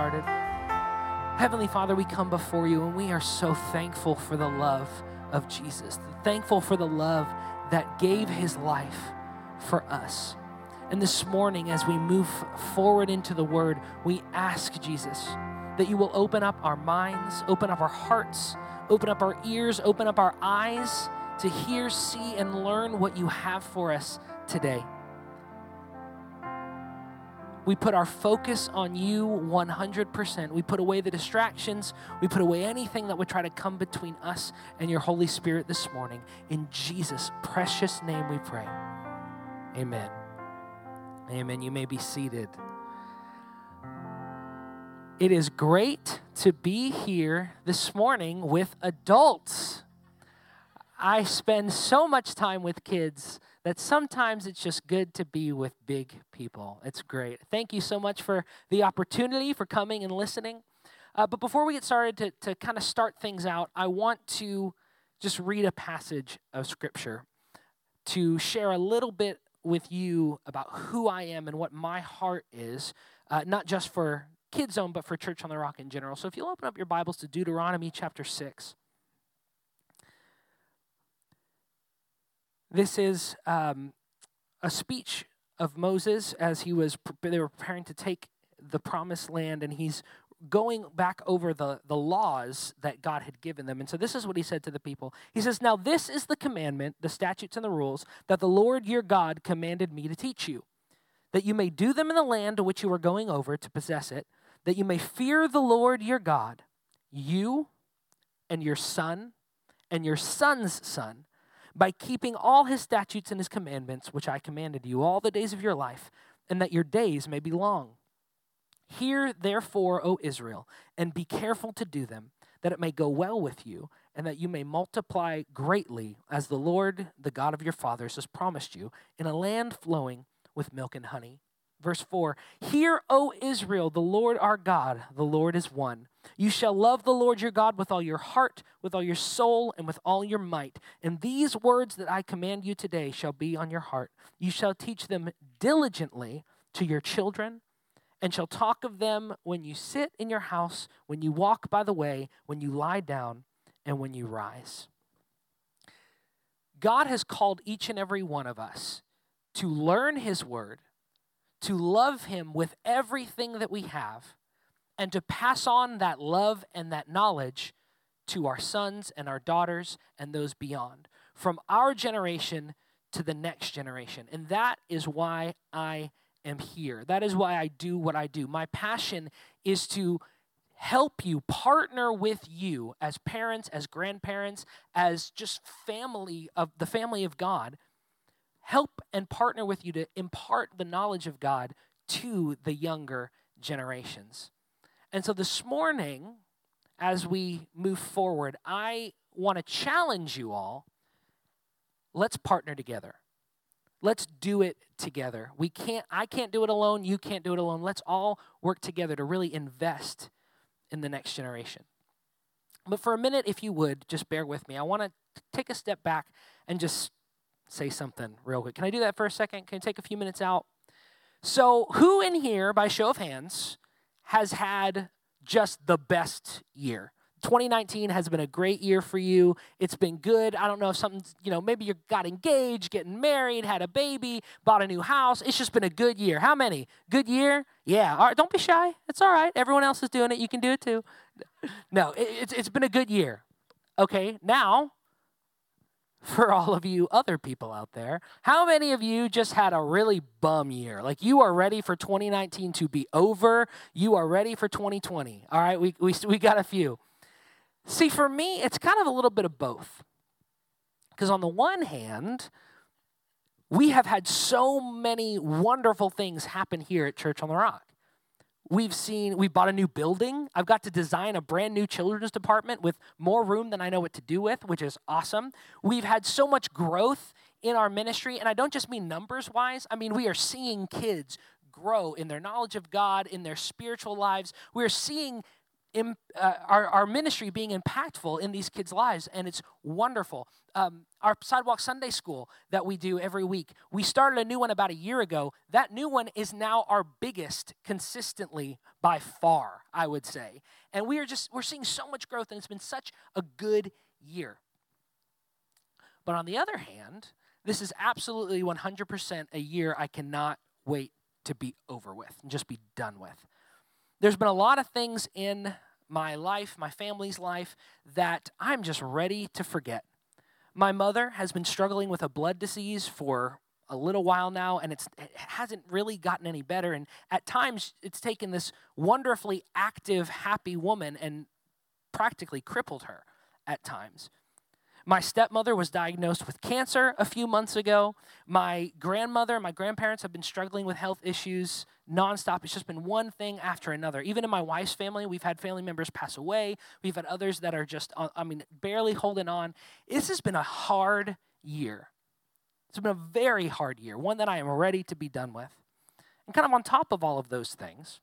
started. Heavenly Father, we come before you and we are so thankful for the love of Jesus, thankful for the love that gave his life for us. And this morning, as we move forward into the word, we ask Jesus that you will open up our minds, open up our hearts, open up our ears, open up our eyes to hear, see, and learn what you have for us today. We put our focus on you 100%. We put away the distractions. We put away anything that would try to come between us and your Holy Spirit this morning. In Jesus' precious name we pray. Amen. Amen. You may be seated. It is great to be here this morning with adults. I spend so much time with kids that sometimes it's just good to be with big people. It's great. Thank you so much for the opportunity, for coming and listening. Uh, but before we get started, to, to kind of start things out, I want to just read a passage of Scripture to share a little bit with you about who I am and what my heart is, uh, not just for Kids Zone, but for Church on the Rock in general. So if you'll open up your Bibles to Deuteronomy chapter 6. This is um, a speech of Moses as he was they were preparing to take the promised land and he's going back over the, the laws that God had given them. And so this is what he said to the people. He says, Now this is the commandment, the statutes and the rules that the Lord your God commanded me to teach you, that you may do them in the land to which you are going over to possess it, that you may fear the Lord your God, you and your son and your son's son, by keeping all his statutes and his commandments, which I commanded you all the days of your life, and that your days may be long. Hear therefore, O Israel, and be careful to do them, that it may go well with you, and that you may multiply greatly, as the Lord, the God of your fathers, has promised you, in a land flowing with milk and honey. Verse 4 Hear, O Israel, the Lord our God, the Lord is one. You shall love the Lord your God with all your heart, with all your soul, and with all your might. And these words that I command you today shall be on your heart. You shall teach them diligently to your children and shall talk of them when you sit in your house, when you walk by the way, when you lie down, and when you rise. God has called each and every one of us to learn His word, to love Him with everything that we have, and to pass on that love and that knowledge to our sons and our daughters and those beyond, from our generation to the next generation. And that is why I am here. That is why I do what I do. My passion is to help you, partner with you as parents, as grandparents, as just family of the family of God. Help and partner with you to impart the knowledge of God to the younger generations. And so this morning, as we move forward, I want to challenge you all. Let's partner together. Let's do it together. We can't I can't do it alone, you can't do it alone. Let's all work together to really invest in the next generation. But for a minute if you would, just bear with me. I want to take a step back and just say something real quick. Can I do that for a second? Can I take a few minutes out? So, who in here by show of hands has had just the best year? 2019 has been a great year for you. It's been good. I don't know if something, you know, maybe you got engaged, getting married, had a baby, bought a new house. It's just been a good year. How many? Good year? Yeah. All right, don't be shy. It's all right. Everyone else is doing it. You can do it too. No, it, it's, it's been a good year. Okay, now, for all of you other people out there, how many of you just had a really bum year? Like you are ready for 2019 to be over. You are ready for 2020. All right, we, we, we got a few. See, for me, it's kind of a little bit of both. Because on the one hand, we have had so many wonderful things happen here at Church on the Rock. We've seen, we bought a new building. I've got to design a brand new children's department with more room than I know what to do with, which is awesome. We've had so much growth in our ministry, and I don't just mean numbers wise, I mean, we are seeing kids grow in their knowledge of God, in their spiritual lives. We're seeing uh, our, our ministry being impactful in these kids' lives, and it's wonderful. Um, our Sidewalk Sunday School that we do every week, we started a new one about a year ago. That new one is now our biggest consistently by far, I would say. And we are just, we're seeing so much growth, and it's been such a good year. But on the other hand, this is absolutely 100% a year I cannot wait to be over with and just be done with. There's been a lot of things in my life, my family's life, that I'm just ready to forget. My mother has been struggling with a blood disease for a little while now, and it hasn't really gotten any better. And at times, it's taken this wonderfully active, happy woman and practically crippled her at times. My stepmother was diagnosed with cancer a few months ago. My grandmother, my grandparents have been struggling with health issues nonstop. It's just been one thing after another. Even in my wife's family, we've had family members pass away. We've had others that are just, uh, I mean, barely holding on. This has been a hard year. It's been a very hard year, one that I am ready to be done with. And kind of on top of all of those things,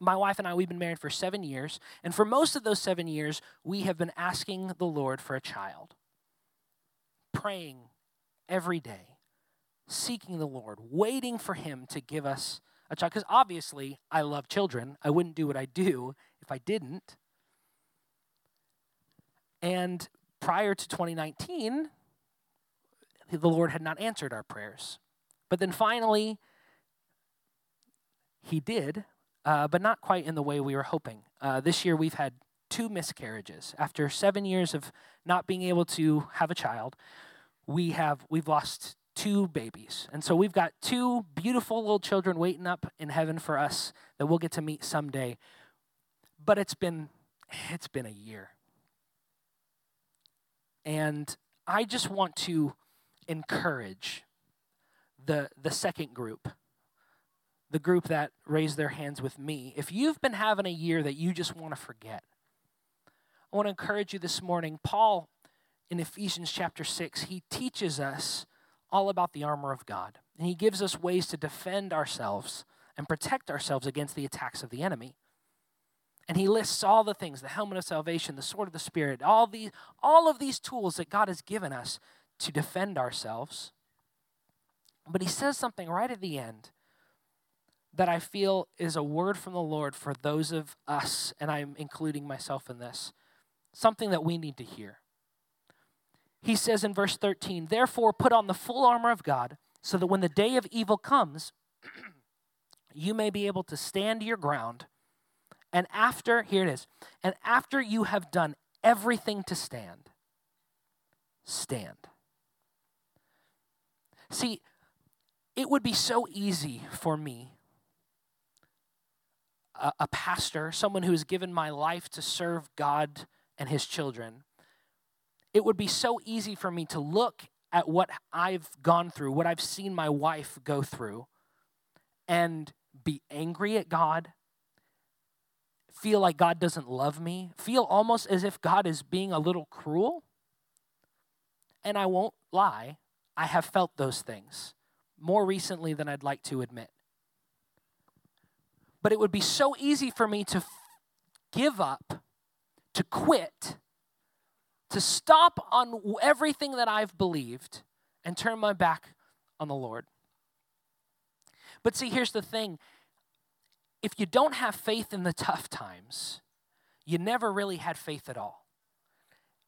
my wife and I, we've been married for seven years. And for most of those seven years, we have been asking the Lord for a child, praying every day, seeking the Lord, waiting for Him to give us a child. Because obviously, I love children. I wouldn't do what I do if I didn't. And prior to 2019, the Lord had not answered our prayers. But then finally, He did uh, but not quite in the way we were hoping. Uh, this year we've had two miscarriages. After seven years of not being able to have a child, we have we've lost two babies, and so we've got two beautiful little children waiting up in heaven for us that we'll get to meet someday. But it's been it's been a year, and I just want to encourage the the second group the group that raised their hands with me, if you've been having a year that you just want to forget, I want to encourage you this morning. Paul, in Ephesians chapter 6, he teaches us all about the armor of God. And he gives us ways to defend ourselves and protect ourselves against the attacks of the enemy. And he lists all the things the helmet of salvation, the sword of the Spirit, all, these, all of these tools that God has given us to defend ourselves. But he says something right at the end that I feel is a word from the Lord for those of us, and I'm including myself in this, something that we need to hear. He says in verse 13, Therefore, put on the full armor of God, so that when the day of evil comes, you may be able to stand your ground. And after, here it is, and after you have done everything to stand, stand. See, it would be so easy for me a, a pastor, someone who has given my life to serve God and his children, it would be so easy for me to look at what I've gone through, what I've seen my wife go through, and be angry at God, feel like God doesn't love me, feel almost as if God is being a little cruel. And I won't lie, I have felt those things more recently than I'd like to admit. But it would be so easy for me to give up, to quit, to stop on everything that I've believed and turn my back on the Lord. But see, here's the thing if you don't have faith in the tough times, you never really had faith at all.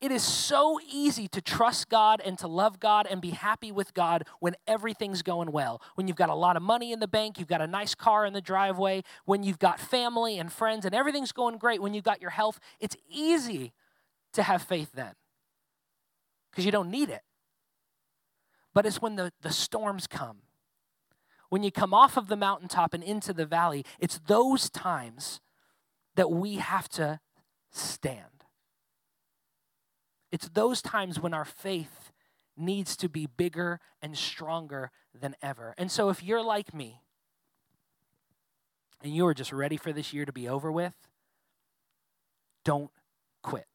It is so easy to trust God and to love God and be happy with God when everything's going well. When you've got a lot of money in the bank, you've got a nice car in the driveway, when you've got family and friends and everything's going great, when you've got your health, it's easy to have faith then because you don't need it. But it's when the, the storms come, when you come off of the mountaintop and into the valley, it's those times that we have to stand. It's those times when our faith needs to be bigger and stronger than ever. And so, if you're like me and you are just ready for this year to be over with, don't quit.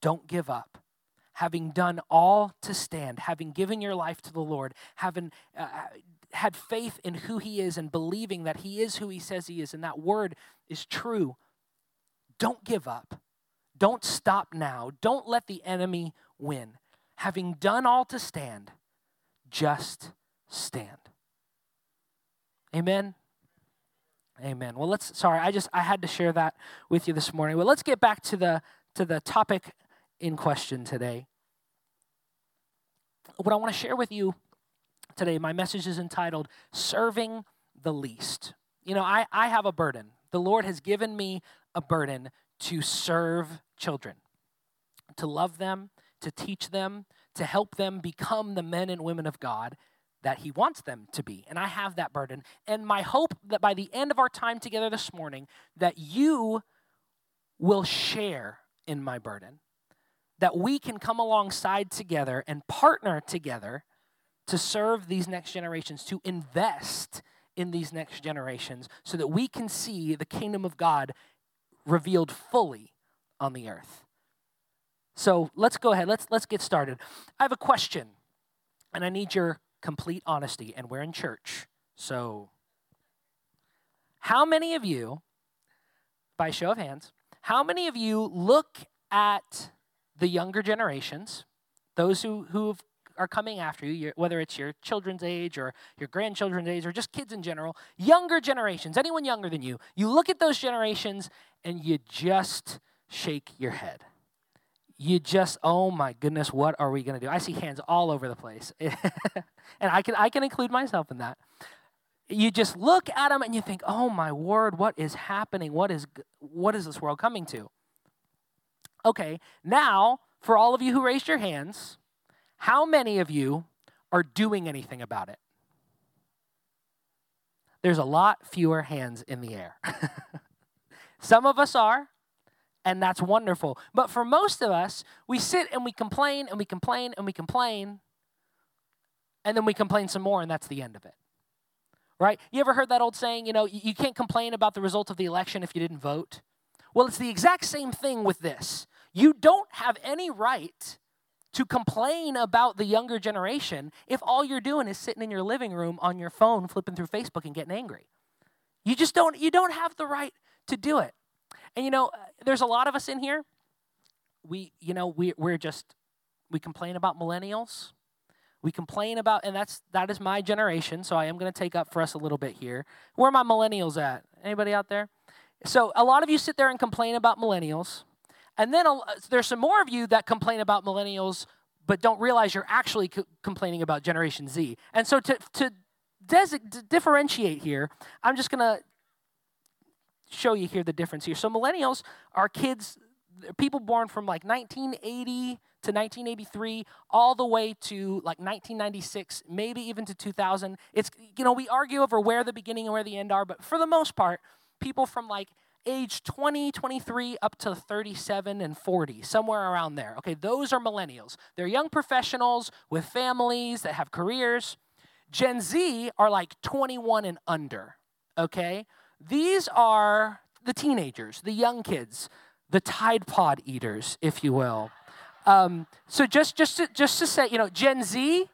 Don't give up. Having done all to stand, having given your life to the Lord, having uh, had faith in who He is and believing that He is who He says He is, and that word is true don't give up. Don't stop now. Don't let the enemy win. Having done all to stand, just stand. Amen. Amen. Well, let's sorry, I just I had to share that with you this morning. Well, let's get back to the to the topic in question today. What I want to share with you today, my message is entitled Serving the Least. You know, I, I have a burden. The Lord has given me a burden to serve children, to love them, to teach them, to help them become the men and women of God that He wants them to be. And I have that burden. And my hope that by the end of our time together this morning, that you will share in my burden, that we can come alongside together and partner together to serve these next generations, to invest in these next generations, so that we can see the kingdom of God revealed fully on the earth. So let's go ahead. Let's let's get started. I have a question, and I need your complete honesty. And we're in church, so how many of you, by show of hands, how many of you look at the younger generations, those who who are coming after you, whether it's your children's age or your grandchildren's age or just kids in general, younger generations, anyone younger than you, you look at those generations and you just shake your head. You just, oh my goodness, what are we going to do? I see hands all over the place. and I can, I can include myself in that. You just look at them and you think, oh my word, what is happening? What is, what is this world coming to? Okay, now, for all of you who raised your hands, how many of you are doing anything about it? There's a lot fewer hands in the air. Some of us are, and that's wonderful. But for most of us, we sit and we complain and we complain and we complain, and then we complain some more, and that's the end of it. Right? You ever heard that old saying, you know, you can't complain about the result of the election if you didn't vote? Well, it's the exact same thing with this. You don't have any right to complain about the younger generation if all you're doing is sitting in your living room on your phone flipping through Facebook and getting angry. You just don't you don't have the right to do it. And you know, uh, there's a lot of us in here. We, you know, we we're just we complain about millennials. We complain about, and that's that is my generation. So I am going to take up for us a little bit here. Where are my millennials at? Anybody out there? So a lot of you sit there and complain about millennials, and then uh, there's some more of you that complain about millennials, but don't realize you're actually co- complaining about Generation Z. And so to to, des- to differentiate here, I'm just going to show you here the difference here. So millennials are kids, people born from like 1980 to 1983, all the way to like 1996, maybe even to 2000. It's you know we argue over where the beginning and where the end are, but for the most part, people from like age 20, 23 up to 37 and 40, somewhere around there. Okay, those are millennials. They're young professionals with families that have careers. Gen Z are like 21 and under. Okay? These are the teenagers, the young kids, the Tide Pod eaters, if you will. Um, so just just to, just to say, you know, Gen Z,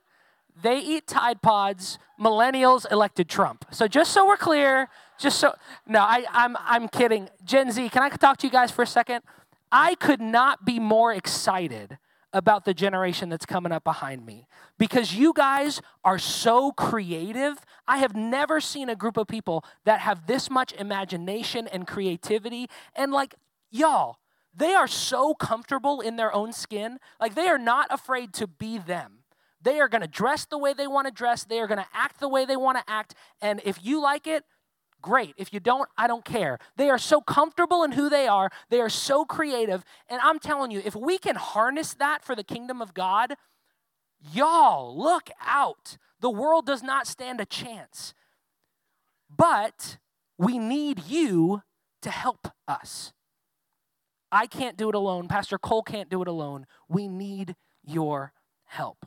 they eat Tide Pods. Millennials elected Trump. So just so we're clear, just so no, I, I'm I'm kidding. Gen Z, can I talk to you guys for a second? I could not be more excited about the generation that's coming up behind me because you guys are so creative. I have never seen a group of people that have this much imagination and creativity. And like, y'all, they are so comfortable in their own skin. Like, they are not afraid to be them. They are to dress the way they want to dress, they are to act the way they want to act. And if you like it, great. If you don't, I don't care. They are so comfortable in who they are, they are so creative. And I'm telling you, if we can harness that for the kingdom of God, y'all, look out. The world does not stand a chance. But we need you to help us. I can't do it alone. Pastor Cole can't do it alone. We need your help.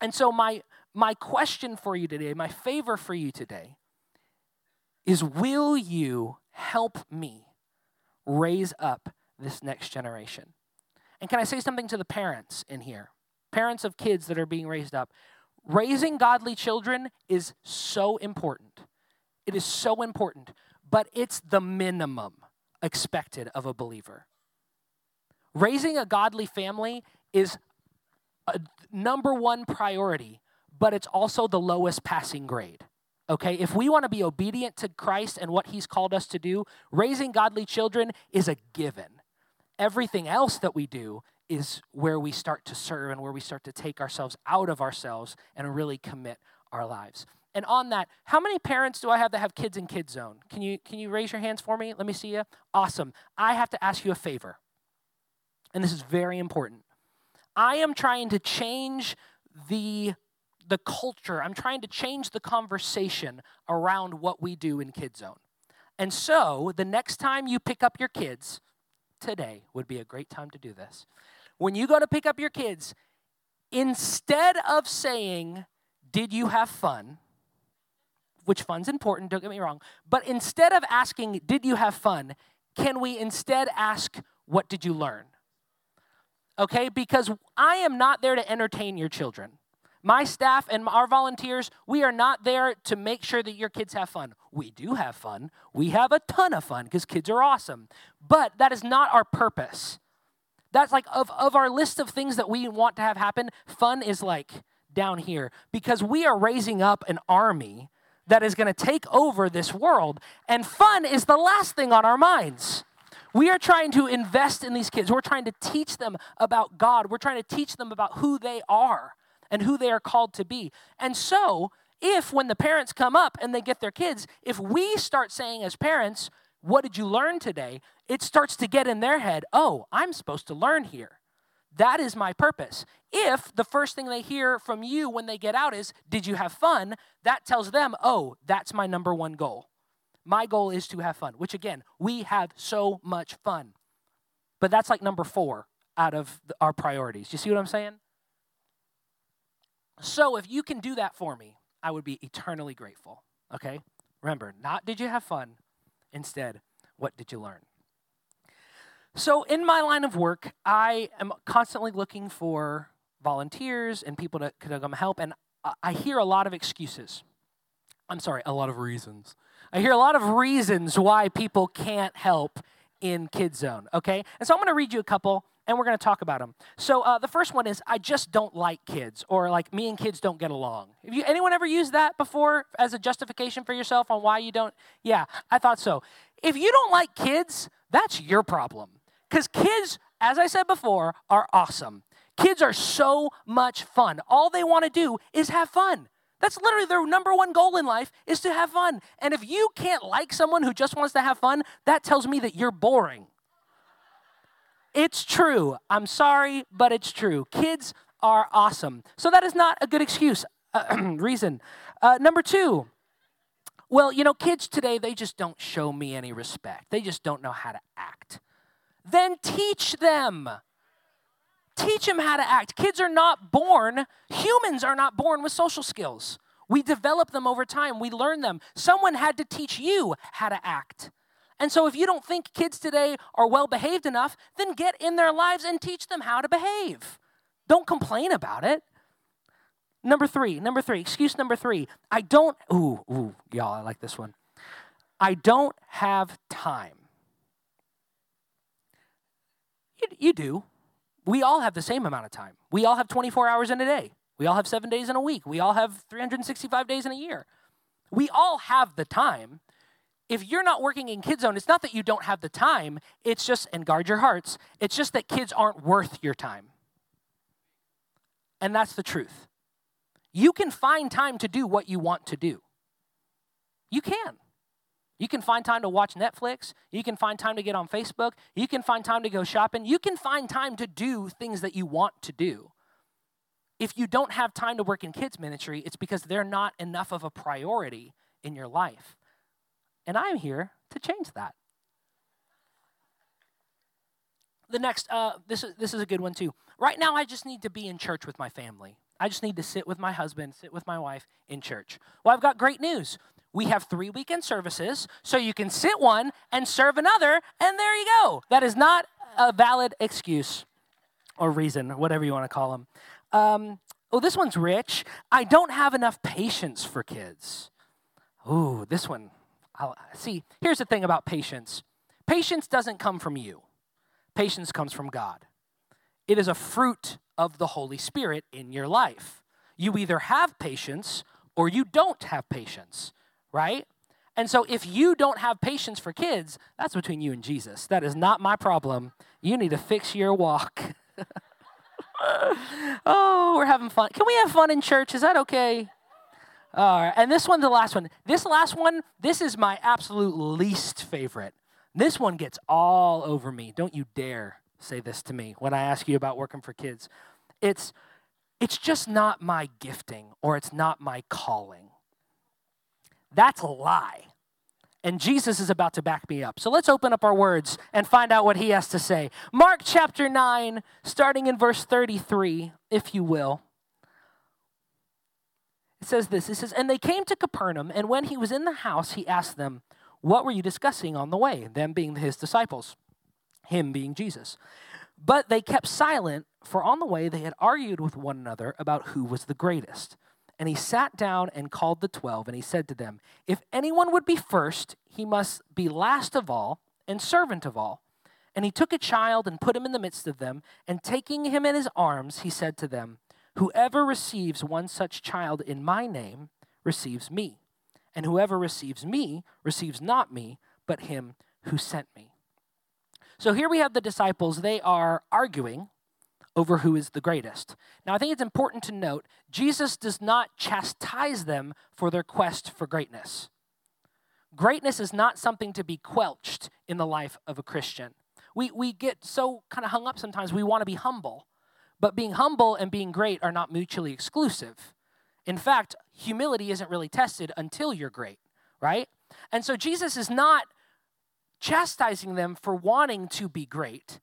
And so my my question for you today, my favor for you today is will you help me raise up this next generation? And can I say something to the parents in here? Parents of kids that are being raised up. Raising godly children is so important. It is so important, but it's the minimum expected of a believer. Raising a godly family is a number one priority, but it's also the lowest passing grade. Okay, if we want to be obedient to Christ and what He's called us to do, raising godly children is a given. Everything else that we do is where we start to serve and where we start to take ourselves out of ourselves and really commit our lives. And on that, how many parents do I have that have kids in Kids Zone? Can you can you raise your hands for me? Let me see you. Awesome. I have to ask you a favor. And this is very important. I am trying to change the the culture. I'm trying to change the conversation around what we do in Kid Zone. And so, the next time you pick up your kids, today would be a great time to do this. When you go to pick up your kids, instead of saying, Did you have fun? which fun's important, don't get me wrong, but instead of asking, Did you have fun? can we instead ask, What did you learn? Okay, because I am not there to entertain your children. My staff and our volunteers, we are not there to make sure that your kids have fun. We do have fun. We have a ton of fun because kids are awesome. But that is not our purpose. That's like of, of our list of things that we want to have happen, fun is like down here because we are raising up an army that is going to take over this world. And fun is the last thing on our minds. We are trying to invest in these kids. We're trying to teach them about God. We're trying to teach them about who they are and who they are called to be. And so, if when the parents come up and they get their kids, if we start saying as parents, What did you learn today? it starts to get in their head, Oh, I'm supposed to learn here. That is my purpose. If the first thing they hear from you when they get out is, Did you have fun? that tells them, Oh, that's my number one goal. My goal is to have fun, which again, we have so much fun. But that's like number four out of our priorities. You see what I'm saying? So if you can do that for me, I would be eternally grateful. Okay? Remember, not did you have fun, instead, what did you learn? So in my line of work, I am constantly looking for volunteers and people to, to come help, and I hear a lot of excuses. I'm sorry, a lot of reasons. I hear a lot of reasons why people can't help in Kid Zone, okay? And so I'm gonna read you a couple and we're going to talk about them. So uh, the first one is I just don't like kids, or like me and kids don't get along. Have you anyone ever used that before as a justification for yourself on why you don't? Yeah, I thought so. If you don't like kids, that's your problem. Because kids, as I said before, are awesome. Kids are so much fun. All they want to do is have fun. That's literally their number one goal in life is to have fun. And if you can't like someone who just wants to have fun, that tells me that you're boring. It's true. I'm sorry, but it's true. Kids are awesome. So that is not a good excuse. Uh, reason. Uh, number two, well, you know, kids today, they just don't show me any respect. They just don't know how to act. Then teach them. Teach them how to act. Kids are not born, humans are not born with social skills. We develop them over time, we learn them. Someone had to teach you how to act. And so, if you don't think kids today are well behaved enough, then get in their lives and teach them how to behave. Don't complain about it. Number three, number three, excuse number three. I don't, ooh, ooh, y'all, I like this one. I don't have time. You, you do. We all have the same amount of time. We all have 24 hours in a day. We all have seven days in a week. We all have 365 days in a year. We all have the time if you're not working in Kid Zone, it's not that you don't have the time, it's just, and guard your hearts, it's just that kids aren't worth your time. And that's the truth. You can find time to do what you want to do. You can. You can find time to watch Netflix. You can find time to get on Facebook. You can find time to go shopping. You can find time to do things that you want to do. If you don't have time to work in kids' ministry, it's because they're not enough of a priority in your life. And I'm here to change that. The next, uh, this, is, this is a good one too. Right now, I just need to be in church with my family. I just need to sit with my husband, sit with my wife in church. Well, I've got great news. We have three weekend services, so you can sit one and serve another, and there you go. That is not a valid excuse or reason, whatever you want to call them. Um, oh, this one's rich. I don't have enough patience for kids. Ooh, this one I'll, see, here's the thing about patience Patience doesn't come from you, patience comes from God. It is a fruit of the Holy Spirit in your life. You either have patience or you don't have patience, right? And so if you don't have patience for kids, that's between you and Jesus. That is not my problem. You need to fix your walk. oh, we're having fun. Can we have fun in church? Is that okay? All right. And this one, the last one. This last one, this is my absolute least favorite. This one gets all over me. Don't you dare say this to me when I ask you about working for kids. It's it's just not my gifting or it's not my calling. That's a lie. And Jesus is about to back me up. So let's open up our words and find out what he has to say. Mark chapter 9, starting in verse 33, if you will. It says this It says, And they came to Capernaum, and when he was in the house, he asked them, What were you discussing on the way? Them being his disciples, him being Jesus. But they kept silent, for on the way they had argued with one another about who was the greatest. And he sat down and called the twelve, and he said to them, If anyone would be first, he must be last of all and servant of all. And he took a child and put him in the midst of them, and taking him in his arms, he said to them, Whoever receives one such child in my name receives me, and whoever receives me receives not me, but him who sent me. So here we have the disciples. They are arguing over who is the greatest. Now, I think it's important to note Jesus does not chastise them for their quest for greatness. Greatness is not something to be quelched in the life of a Christian. We, we get so kind of hung up sometimes, we want to be humble. But being humble and being great are not mutually exclusive. In fact, humility isn't really tested until you're great, right? And so Jesus is not chastising them for wanting to be great.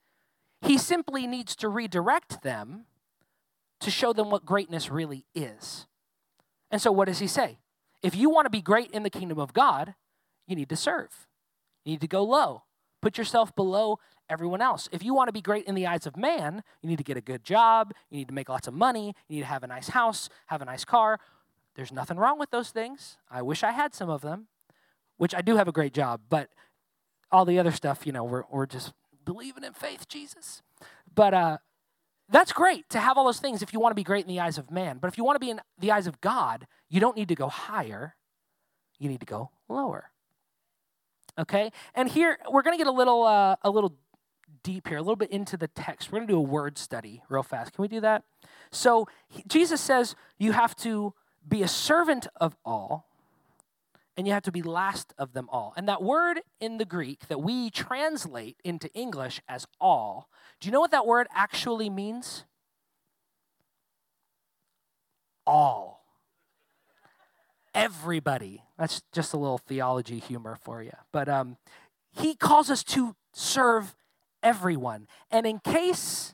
He simply needs to redirect them to show them what greatness really is. And so, what does he say? If you want to be great in the kingdom of God, you need to serve. You need to go low. Put yourself below everyone else. If you want to be great in the eyes of man, you need to get a good job, you need to make lots of money, you need to have a nice house, have a nice car. There's nothing wrong with those things. I wish I had some of them, which I do have a great job, but all the other stuff, you know, we're, we're just believing in faith, Jesus. But uh, that's great to have all those things if you want to be great in the eyes of man. But if you want to be in the eyes of God, you don't need to go higher, you need to go lower. Okay? And here we're going to get a little uh, a little deep here, a little bit into the text. We're going to do a word study real fast. Can we do that? So he, Jesus says you have to be a servant of all and you have to be last of them all. And that word in the Greek that we translate into English as all, do you know what that word actually means? All. Everybody. That's just a little theology humor for you. But um, he calls us to serve everyone. And in case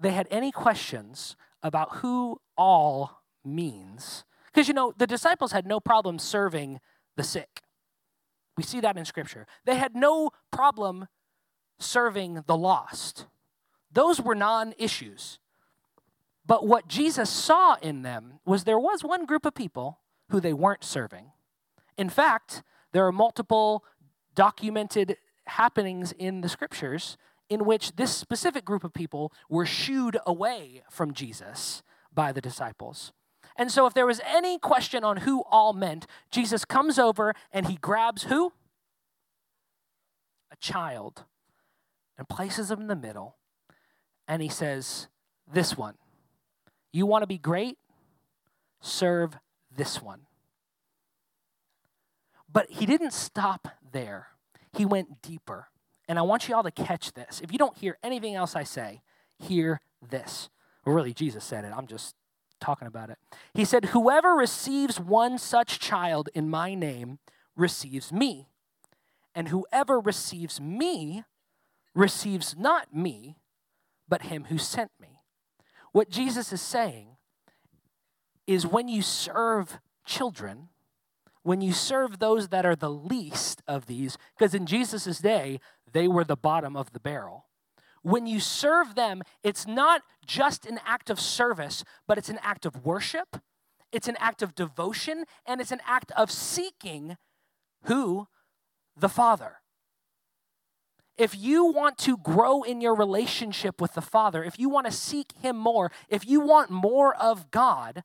they had any questions about who all means, because, you know, the disciples had no problem serving the sick. We see that in Scripture. They had no problem serving the lost. Those were non issues. But what Jesus saw in them was there was one group of people who they weren't serving. In fact, there are multiple documented happenings in the scriptures in which this specific group of people were shooed away from Jesus by the disciples. And so, if there was any question on who all meant, Jesus comes over and he grabs who? A child and places him in the middle. And he says, This one. You want to be great? Serve this one. But he didn't stop there, he went deeper. And I want you all to catch this. If you don't hear anything else I say, hear this. Well, really, Jesus said it. I'm just talking about it. He said, Whoever receives one such child in my name receives me. And whoever receives me receives not me, but him who sent me. What Jesus is saying is when you serve children, when you serve those that are the least of these, because in Jesus' day, they were the bottom of the barrel when you serve them, it's not just an act of service, but it's an act of worship, it's an act of devotion, and it's an act of seeking who? The Father. if you want to grow in your relationship with the Father, if you want to seek Him more, if you want more of God,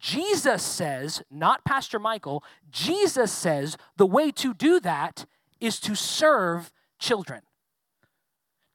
Jesus says, not Pastor Michael, Jesus says the way to do that is to serve children,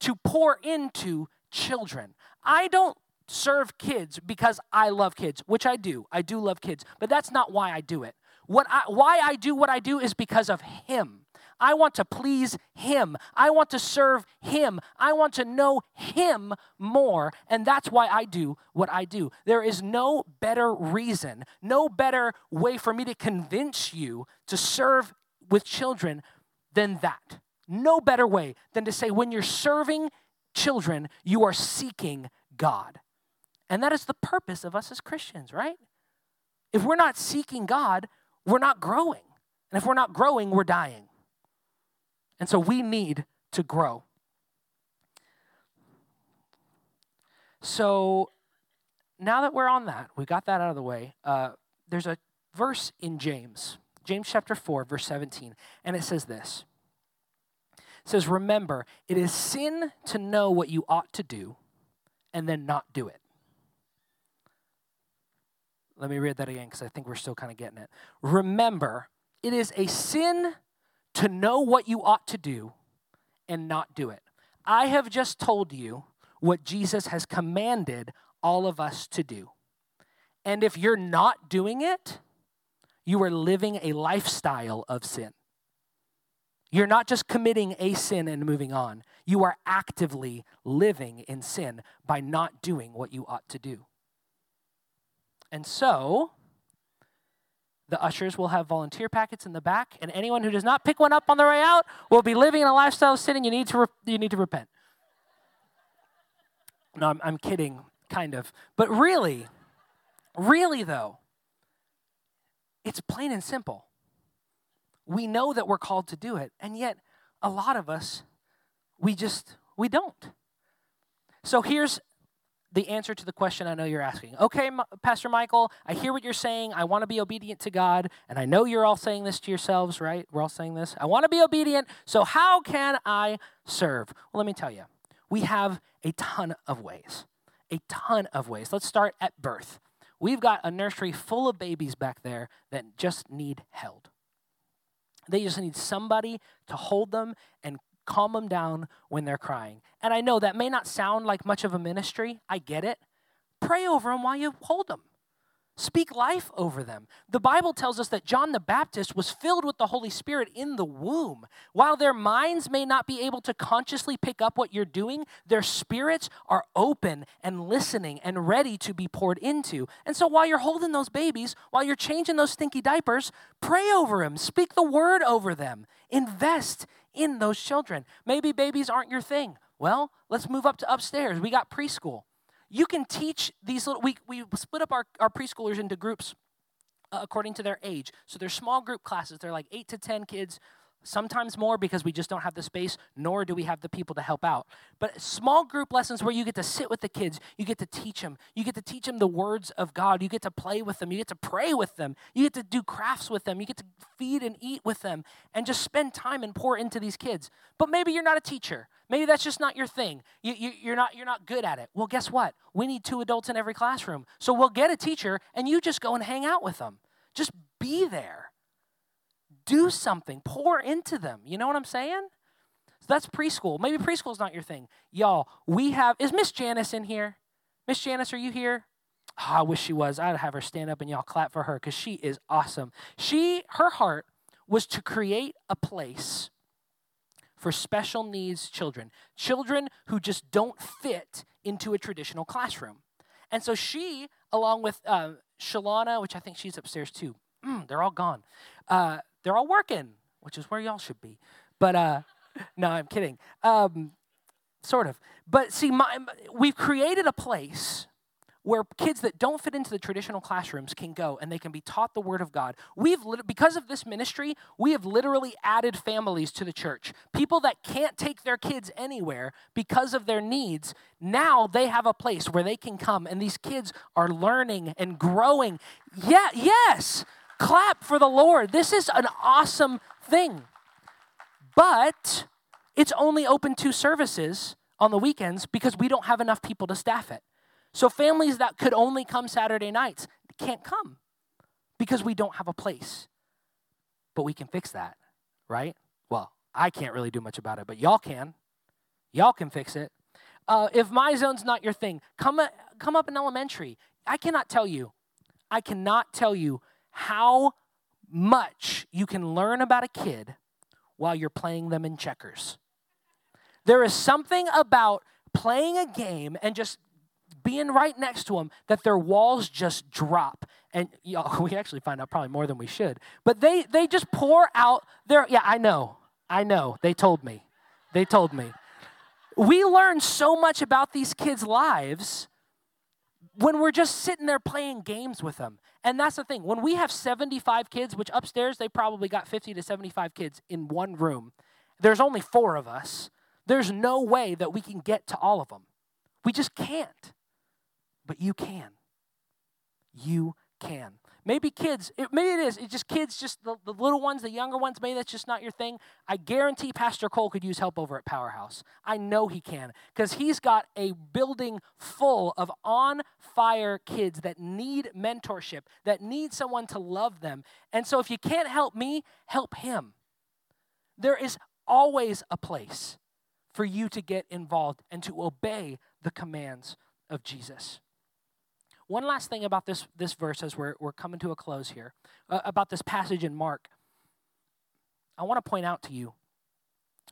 to pour into children. I don't serve kids because I love kids, which I do. I do love kids, but that's not why I do it. What I, why I do what I do is because of Him. I want to please Him. I want to serve Him. I want to know Him more. And that's why I do what I do. There is no better reason, no better way for me to convince you to serve with children than that. No better way than to say when you're serving children, you are seeking God. And that is the purpose of us as Christians, right? If we're not seeking God, we're not growing. And if we're not growing, we're dying. And so we need to grow. So now that we're on that, we got that out of the way. Uh, there's a verse in James, James chapter 4, verse 17, and it says this. Says, Remember, it is sin to know what you ought to do and then not do it. Let me read that again because I think we're still kind of getting it. Remember, it is a sin to know what you ought to do and not do it. I have just told you what Jesus has commanded all of us to do. And if you're not doing it, you are living a lifestyle of sin. You're not just committing a sin and moving on. You are actively living in sin by not doing what you ought to do. And so, the ushers will have volunteer packets in the back, and anyone who does not pick one up on their way out will be living in a lifestyle of sin, and you need to, re- you need to repent. No, I'm, I'm kidding, kind of. But really, really though, it's plain and simple. We know that we're called to do it, and yet a lot of us, we just, we don't. So here's the answer to the question I know you're asking. Okay, Pastor Michael, I hear what you're saying. I want to be obedient to God. And I know you're all saying this to yourselves, right? We're all saying this. I want to be obedient. So, how can I serve? Well, let me tell you, we have a ton of ways. A ton of ways. Let's start at birth. We've got a nursery full of babies back there that just need held. They just need somebody to hold them and calm them down when they're crying. And I know that may not sound like much of a ministry. I get it. Pray over them while you hold them. Speak life over them. The Bible tells us that John the Baptist was filled with the Holy Spirit in the womb. While their minds may not be able to consciously pick up what you're doing, their spirits are open and listening and ready to be poured into. And so while you're holding those babies, while you're changing those stinky diapers, pray over them, speak the word over them, invest in those children. Maybe babies aren't your thing. Well, let's move up to upstairs. We got preschool. You can teach these little, we, we split up our, our preschoolers into groups uh, according to their age. So they're small group classes. They're like eight to 10 kids sometimes more because we just don't have the space, nor do we have the people to help out. But small group lessons where you get to sit with the kids, you get to teach them, you get to teach them the words of God, you get to play with them, you get to pray with them, you get to do crafts with them, you get to feed and eat with them, and just spend time and pour into these kids. But maybe you're not a teacher. Maybe that's just not your thing. You, you, you're, not, you're not good at it. Well, guess what? We need two adults in every classroom. So we'll get a teacher, and you just go and hang out with them. Just be there do something, pour into them. You know what I'm saying? So that's preschool. Maybe preschool's not your thing. Y'all, we have, is Miss Janice in here? Miss Janice, are you here? Oh, I wish she was. I'd have her stand up and y'all clap for her because she is awesome. She, her heart was to create a place for special needs children, children who just don't fit into a traditional classroom. And so she, along with uh, Shalana, which I think she's upstairs too, mm, they're all gone. Uh, they're all working, which is where y'all should be. But uh, no, I'm kidding. Um, sort of. But see, my, we've created a place where kids that don't fit into the traditional classrooms can go and they can be taught the word of God. We've because of this ministry, we have literally added families to the church. People that can't take their kids anywhere because of their needs, now they have a place where they can come and these kids are learning and growing. Yeah, yes. Clap for the Lord. This is an awesome thing. But it's only open two services on the weekends because we don't have enough people to staff it. So families that could only come Saturday nights can't come because we don't have a place. But we can fix that, right? Well, I can't really do much about it, but y'all can. Y'all can fix it. Uh, if my zone's not your thing, come, come up in elementary. I cannot tell you, I cannot tell you how much you can learn about a kid while you're playing them in checkers. There is something about playing a game and just being right next to them that their walls just drop. And you we actually find out probably more than we should. But they they just pour out their yeah, I know. I know. They told me. They told me. We learn so much about these kids' lives when we're just sitting there playing games with them. And that's the thing. When we have 75 kids, which upstairs they probably got 50 to 75 kids in one room, there's only four of us. There's no way that we can get to all of them. We just can't. But you can. You can. Maybe kids, it, maybe it is. It's just kids, just the, the little ones, the younger ones, maybe that's just not your thing. I guarantee Pastor Cole could use help over at Powerhouse. I know he can because he's got a building full of on fire kids that need mentorship, that need someone to love them. And so if you can't help me, help him. There is always a place for you to get involved and to obey the commands of Jesus. One last thing about this, this verse as we're, we're coming to a close here, uh, about this passage in Mark. I want to point out to you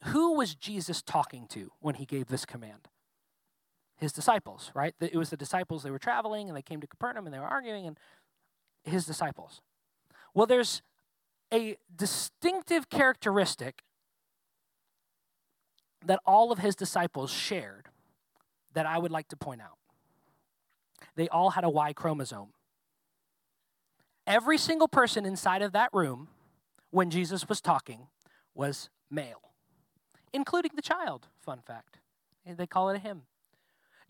who was Jesus talking to when he gave this command? His disciples, right? It was the disciples, they were traveling and they came to Capernaum and they were arguing, and his disciples. Well, there's a distinctive characteristic that all of his disciples shared that I would like to point out they all had a Y chromosome. Every single person inside of that room when Jesus was talking was male, including the child. Fun fact. They call it a him.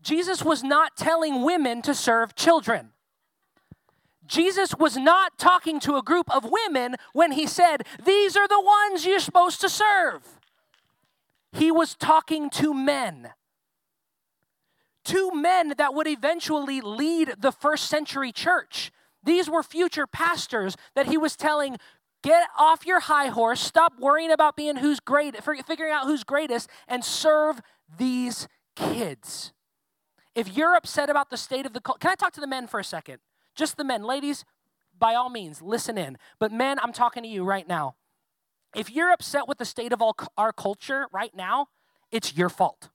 Jesus was not telling women to serve children. Jesus was not talking to a group of women when he said, These are the ones you're supposed to serve. He was talking to men two men that would eventually lead the first century church. These were future pastors that he was telling, get off your high horse, stop worrying about being who's great, figuring out who's greatest, and serve these kids. If you're upset about the state of the culture, can I talk to the men for a second? Just the men. Ladies, by all means, listen in. But men, I'm talking to you right now. If you're upset with the state of all, our culture right now, it's your fault.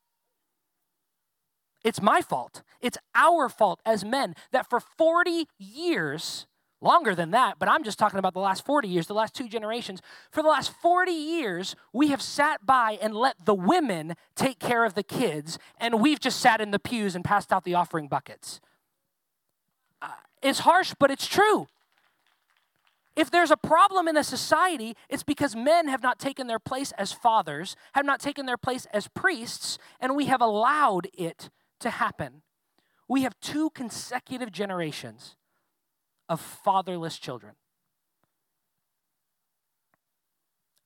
It's my fault. It's our fault as men that for 40 years, longer than that, but I'm just talking about the last 40 years, the last two generations. For the last 40 years, we have sat by and let the women take care of the kids, and we've just sat in the pews and passed out the offering buckets. Uh, it's harsh, but it's true. If there's a problem in a society, it's because men have not taken their place as fathers, have not taken their place as priests, and we have allowed it to happen, we have two consecutive generations of fatherless children.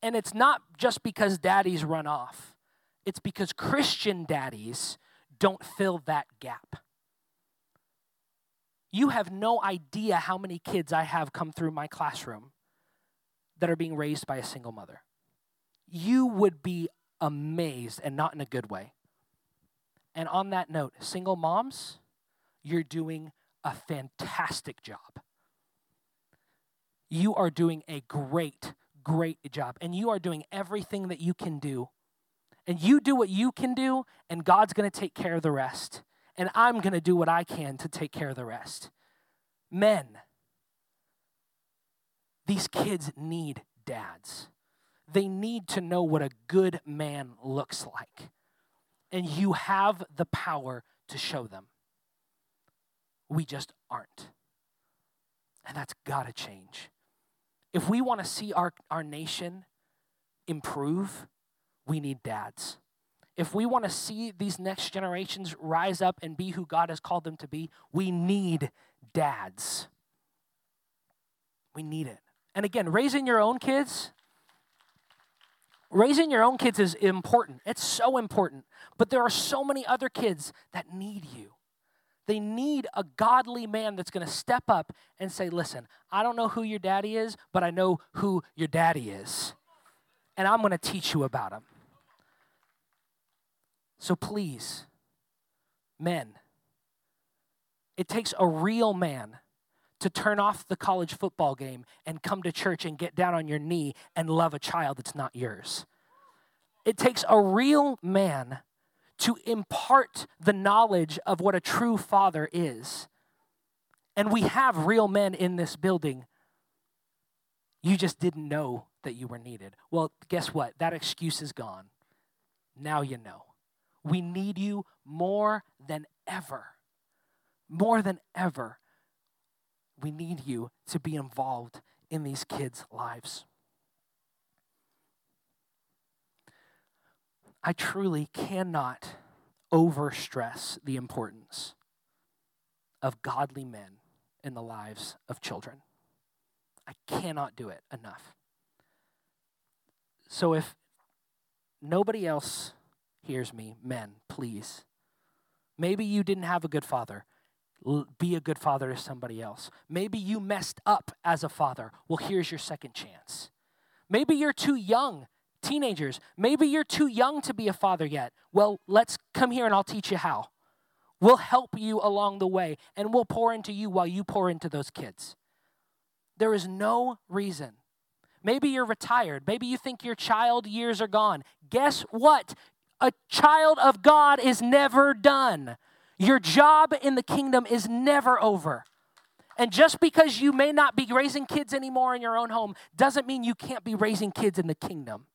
And it's not just because daddies run off, it's because Christian daddies don't fill that gap. You have no idea how many kids I have come through my classroom that are being raised by a single mother. You would be amazed, and not in a good way. And on that note, single moms, you're doing a fantastic job. You are doing a great, great job. And you are doing everything that you can do. And you do what you can do, and God's going to take care of the rest. And I'm going to do what I can to take care of the rest. Men, these kids need dads. They need to know what a good man looks like and you have the power to show them. We just aren't. And that's got to change. If we want to see our, our nation improve, we need dads. If we want to see these next generations rise up and be who God has called them to be, we need dads. We need it. And again, raising your own kids, Raising your own kids is important. It's so important. But there are so many other kids that need you. They need a godly man that's going to step up and say, Listen, I don't know who your daddy is, but I know who your daddy is. And I'm going to teach you about him. So please, men, it takes a real man to turn off the college football game and come to church and get down on your knee and love a child that's not yours. It takes a real man to impart the knowledge of what a true father is. And we have real men in this building. You just didn't know that you were needed. Well, guess what? That excuse is gone. Now you know. We need you more than ever. More than ever. We need you to be involved in these kids' lives. I truly cannot overstress the importance of godly men in the lives of children. I cannot do it enough. So if nobody else hears me, men, please. Maybe you didn't have a good father. Be a good father to somebody else. Maybe you messed up as a father. Well, here's your second chance. Maybe you're too young Teenagers, maybe you're too young to be a father yet. Well, let's come here and I'll teach you how. We'll help you along the way and we'll pour into you while you pour into those kids. There is no reason. Maybe you're retired. Maybe you think your child years are gone. Guess what? A child of God is never done. Your job in the kingdom is never over. And just because you may not be raising kids anymore in your own home doesn't mean you can't be raising kids in the kingdom.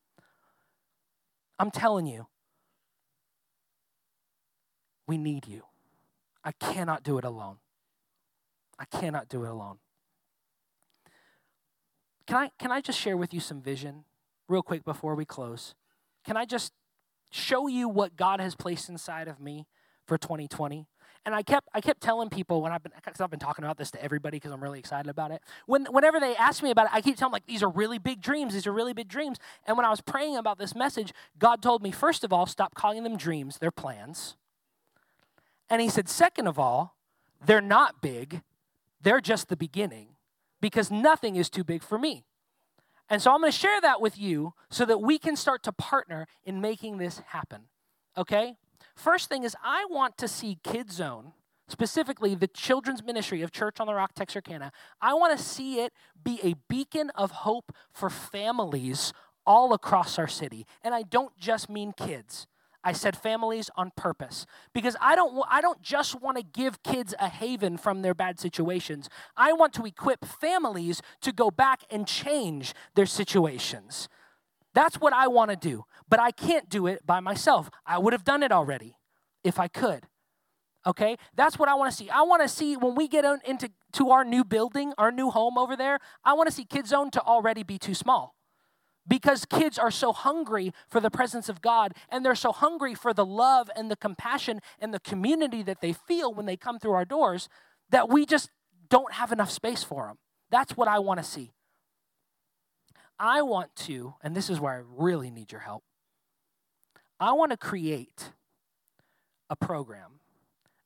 I'm telling you, we need you. I cannot do it alone. I cannot do it alone. Can I, can I just share with you some vision real quick before we close? Can I just show you what God has placed inside of me for 2020? And I kept I kept telling people when I've been because I've been talking about this to everybody because I'm really excited about it. When whenever they ask me about it, I keep telling them like these are really big dreams. These are really big dreams. And when I was praying about this message, God told me first of all, stop calling them dreams. They're plans. And He said, second of all, they're not big. They're just the beginning because nothing is too big for me. And so I'm going to share that with you so that we can start to partner in making this happen. Okay? First thing is, I want to see Kid Zone, specifically the children's ministry of Church on the Rock, Texarkana. I want to see it be a beacon of hope for families all across our city. And I don't just mean kids. I said families on purpose because I don't I don't just want to give kids a haven from their bad situations. I want to equip families to go back and change their situations. That's what I want to do, but I can't do it by myself. I would have done it already if I could. Okay? That's what I want to see. I want to see when we get into to our new building, our new home over there, I want to see Kids Zone to already be too small. Because kids are so hungry for the presence of God and they're so hungry for the love and the compassion and the community that they feel when they come through our doors that we just don't have enough space for them. That's what I want to see. I want to, and this is where I really need your help, I want to create a program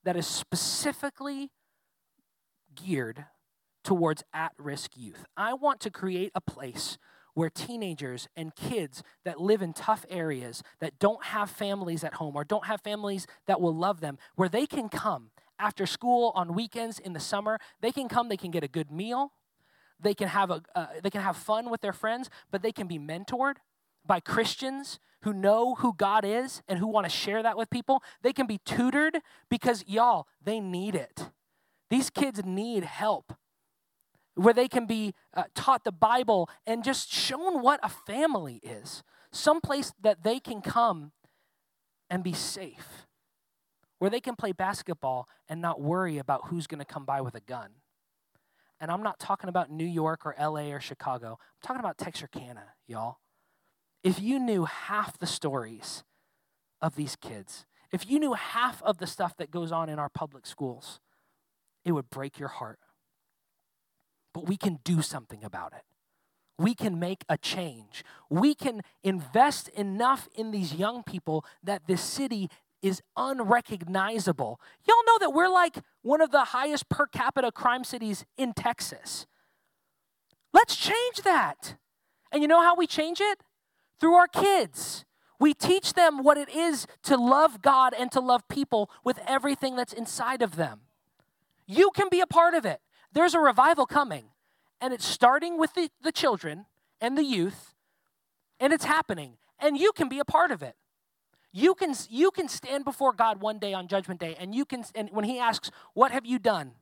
that is specifically geared towards at risk youth. I want to create a place where teenagers and kids that live in tough areas, that don't have families at home or don't have families that will love them, where they can come after school on weekends in the summer, they can come, they can get a good meal, they can have a uh, they can have fun with their friends, but they can be mentored by Christians who know who God is and who want to share that with people. They can be tutored because y'all, they need it. These kids need help. Where they can be uh, taught the Bible and just shown what a family is. Someplace that they can come and be safe. Where they can play basketball and not worry about who's going to come by with a gun. And I'm not talking about New York or LA or Chicago. I'm talking about Texarkana, y'all. If you knew half the stories of these kids, if you knew half of the stuff that goes on in our public schools, it would break your heart. But we can do something about it. we can make a change. We can invest enough in these young people that this city is unrecognizable. Y'all know that we're like one of the highest per capita crime cities in Texas. Let's change that. And you know how we change it? Through our kids. We teach them what it is to love God and to love people with everything that's inside of them. You can be a part of it. There's a revival coming, and it's starting with the, the children and the youth, and it's happening, and you can be a part of it. You can, you can stand before God one day on Judgment Day, and you can, and when He asks, What have you done?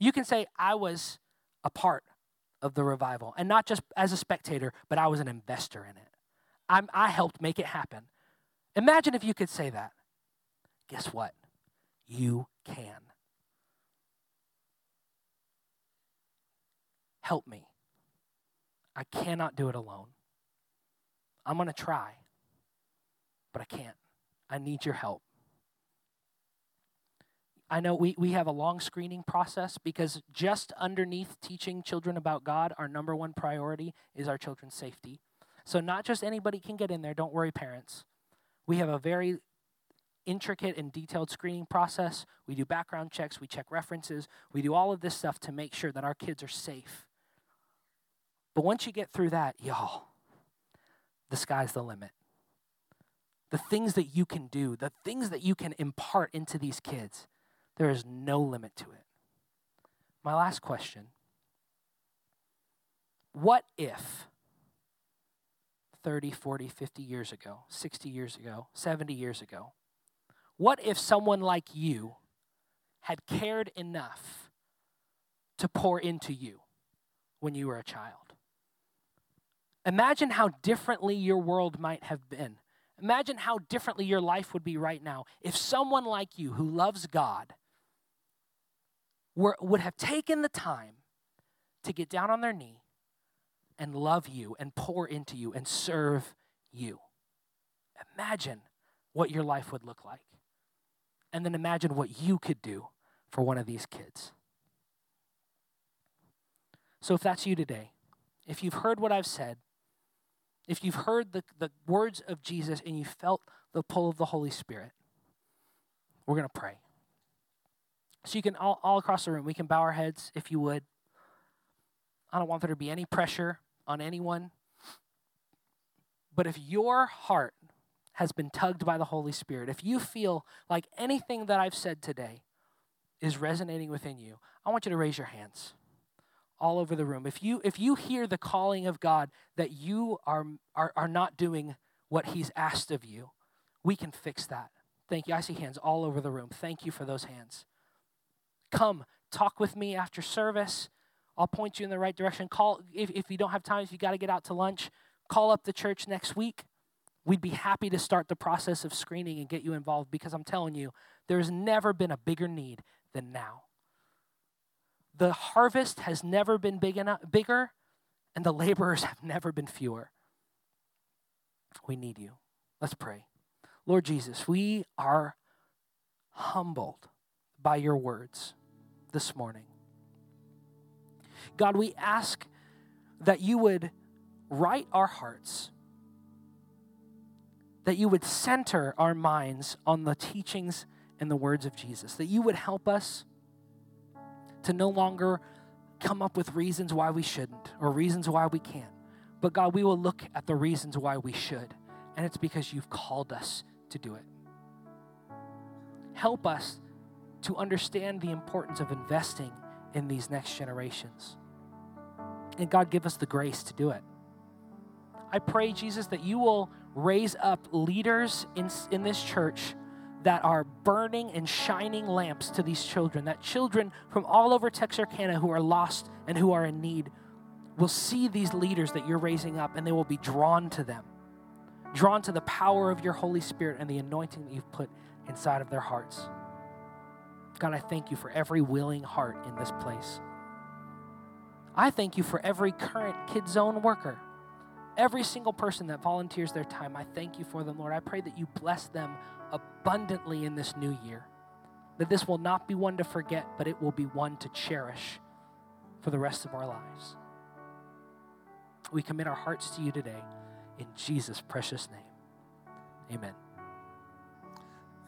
You can say, I was a part of the revival, and not just as a spectator, but I was an investor in it. I'm, I helped make it happen. Imagine if you could say that. Guess what? You can. Help me. I cannot do it alone. I'm going to try, but I can't. I need your help. I know we, we have a long screening process because just underneath teaching children about God, our number one priority is our children's safety. So, not just anybody can get in there, don't worry, parents. We have a very intricate and detailed screening process. We do background checks, we check references, we do all of this stuff to make sure that our kids are safe. But once you get through that, y'all, the sky's the limit the things that you can do, the things that you can impart into these kids, there is no limit to it. My last question What if 30, 40, 50 years ago, 60 years ago, 70 years ago, what if someone like you had cared enough to pour into you when you were a child? Imagine how differently your world might have been Imagine how differently your life would be right now if someone like you who loves God were, would have taken the time to get down on their knee and love you and pour into you and serve you. Imagine what your life would look like. And then imagine what you could do for one of these kids. So, if that's you today, if you've heard what I've said, if you've heard the, the words of Jesus and you felt the pull of the Holy Spirit, we're going to pray. So you can, all, all across the room, we can bow our heads if you would. I don't want there to be any pressure on anyone. But if your heart has been tugged by the Holy Spirit, if you feel like anything that I've said today is resonating within you, I want you to raise your hands all over the room. If you if you hear the calling of God that you are are, are not doing what he's asked of you, we can fix that. Thank you. I see hands all over the room. Thank you for those hands. Come, talk with me after service. I'll point you in the right direction. Call if, if you don't have time, if you got to get out to lunch, call up the church next week. We'd be happy to start the process of screening and get you involved because I'm telling you, there's never been a bigger need than now. The harvest has never been big enough, bigger, and the laborers have never been fewer. We need you. Let's pray. Lord Jesus, we are humbled by your words this morning. God, we ask that you would write our hearts, that you would center our minds on the teachings and the words of Jesus, that you would help us to no longer come up with reasons why we shouldn't or reasons why we can't. But God, we will look at the reasons why we should, and it's because you've called us to do it. Help us to understand the importance of investing in these next generations. And God, give us the grace to do it. I pray, Jesus, that you will raise up leaders in, in this church that are burning and shining lamps to these children, that children from all over Texarkana who are lost and who are in need will see these leaders that you're raising up and they will be drawn to them, drawn to the power of your Holy Spirit and the anointing that you've put inside of their hearts. God, I thank you for every willing heart in this place. I thank you for every current Kid Zone worker, every single person that volunteers their time. I thank you for them, Lord. I pray that you bless them abundantly in this new year. That this will not be one to forget, but it will be one to cherish for the rest of our lives. We commit our hearts to you today. In Jesus' precious name. Amen.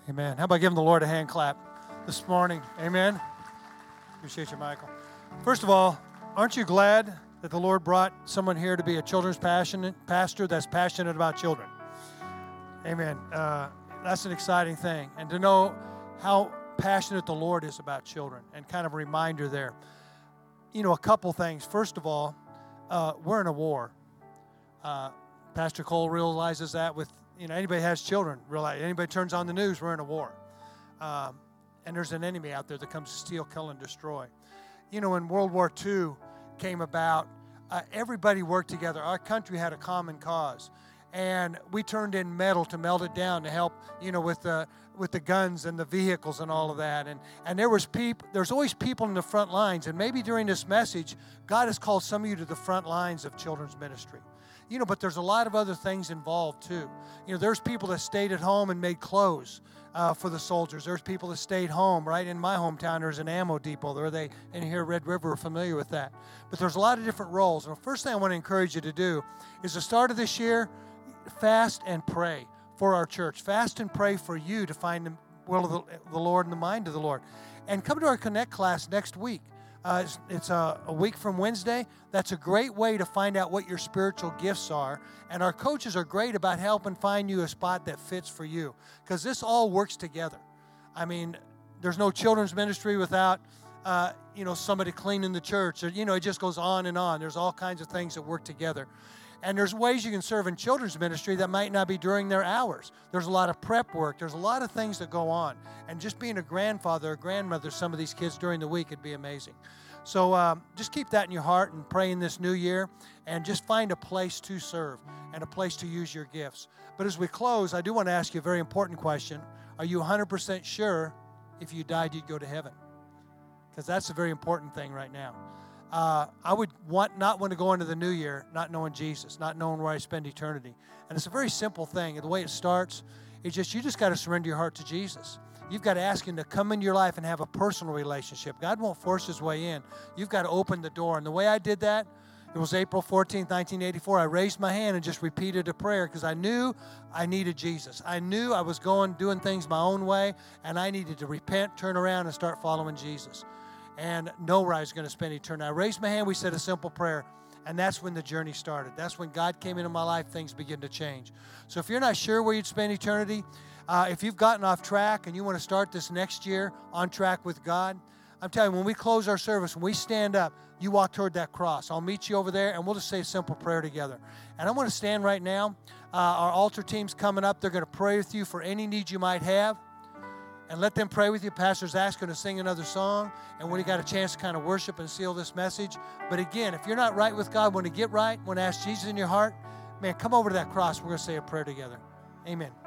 Amen. How about giving the Lord a hand clap this morning? Amen. Appreciate you, Michael. First of all, aren't you glad that the Lord brought someone here to be a children's passionate pastor that's passionate about children? Amen. Uh, that's an exciting thing. And to know how passionate the Lord is about children, and kind of a reminder there. You know, a couple things. First of all, uh, we're in a war. Uh, Pastor Cole realizes that with you know anybody has children. Realize anybody turns on the news, we're in a war, um, and there's an enemy out there that comes to steal, kill, and destroy. You know, when World War II came about, uh, everybody worked together. Our country had a common cause and we turned in metal to melt it down to help you know with the with the guns and the vehicles and all of that and and there was people there's always people in the front lines and maybe during this message god has called some of you to the front lines of children's ministry you know but there's a lot of other things involved too you know there's people that stayed at home and made clothes uh, for the soldiers. There's people that stayed home, right? In my hometown, there's an ammo depot. There, they in here, Red River, are familiar with that. But there's a lot of different roles. And the first thing I want to encourage you to do is the start of this year, fast and pray for our church. Fast and pray for you to find the will of the, the Lord and the mind of the Lord. And come to our Connect class next week. Uh, it's, it's a, a, week from Wednesday. That's a great way to find out what your spiritual gifts are. And our coaches are great about helping find you a spot that fits for you because this all works together. I mean, there's no children's ministry without, uh, you know, somebody cleaning the church. Or, you know, it just goes on and on. There's all kinds of things that work together. And there's ways you can serve in children's ministry that might not be during their hours. There's a lot of prep work. There's a lot of things that go on. And just being a grandfather or grandmother, some of these kids during the week would be amazing. So um, just keep that in your heart and pray in this new year and just find a place to serve and a place to use your gifts. But as we close, I do want to ask you a very important question. Are you 100% sure if you died, you'd go to heaven? Because that's a very important thing right now uh, I would want not want to go into the new year not knowing Jesus, not knowing where I spend eternity. And it's a very simple thing. The way it starts is just you just got to surrender your heart to Jesus. You've got to ask Him to come into your life and have a personal relationship. God won't force His way in. You've got to open the door. And the way I did that, it was April 14, 1984. I raised my hand and just repeated a prayer because I knew I needed Jesus. I knew I was going, doing things my own way, and I needed to repent, turn around, and start following Jesus and know where I was going to spend eternity. I raised my hand, we said a simple prayer, and that's when the journey started. That's when God came into my life, things began to change. So if you're not sure where you'd spend eternity, uh, if you've gotten off track and you want to start this next year on track with God, I'm telling you, when we close our service, when we stand up, you walk toward that cross. I'll meet you over there, and we'll just say a simple prayer together. And I want to stand right now. Uh, our altar team's coming up. They're going to pray with you for any needs you might have and let them pray with you. Pastor's asking to sing another song, and when you got a chance to kind of worship and seal this message. But again, if you're not right with God, want to get right, want to ask Jesus in your heart, man, come over to that cross. We're going to say a prayer together. Amen.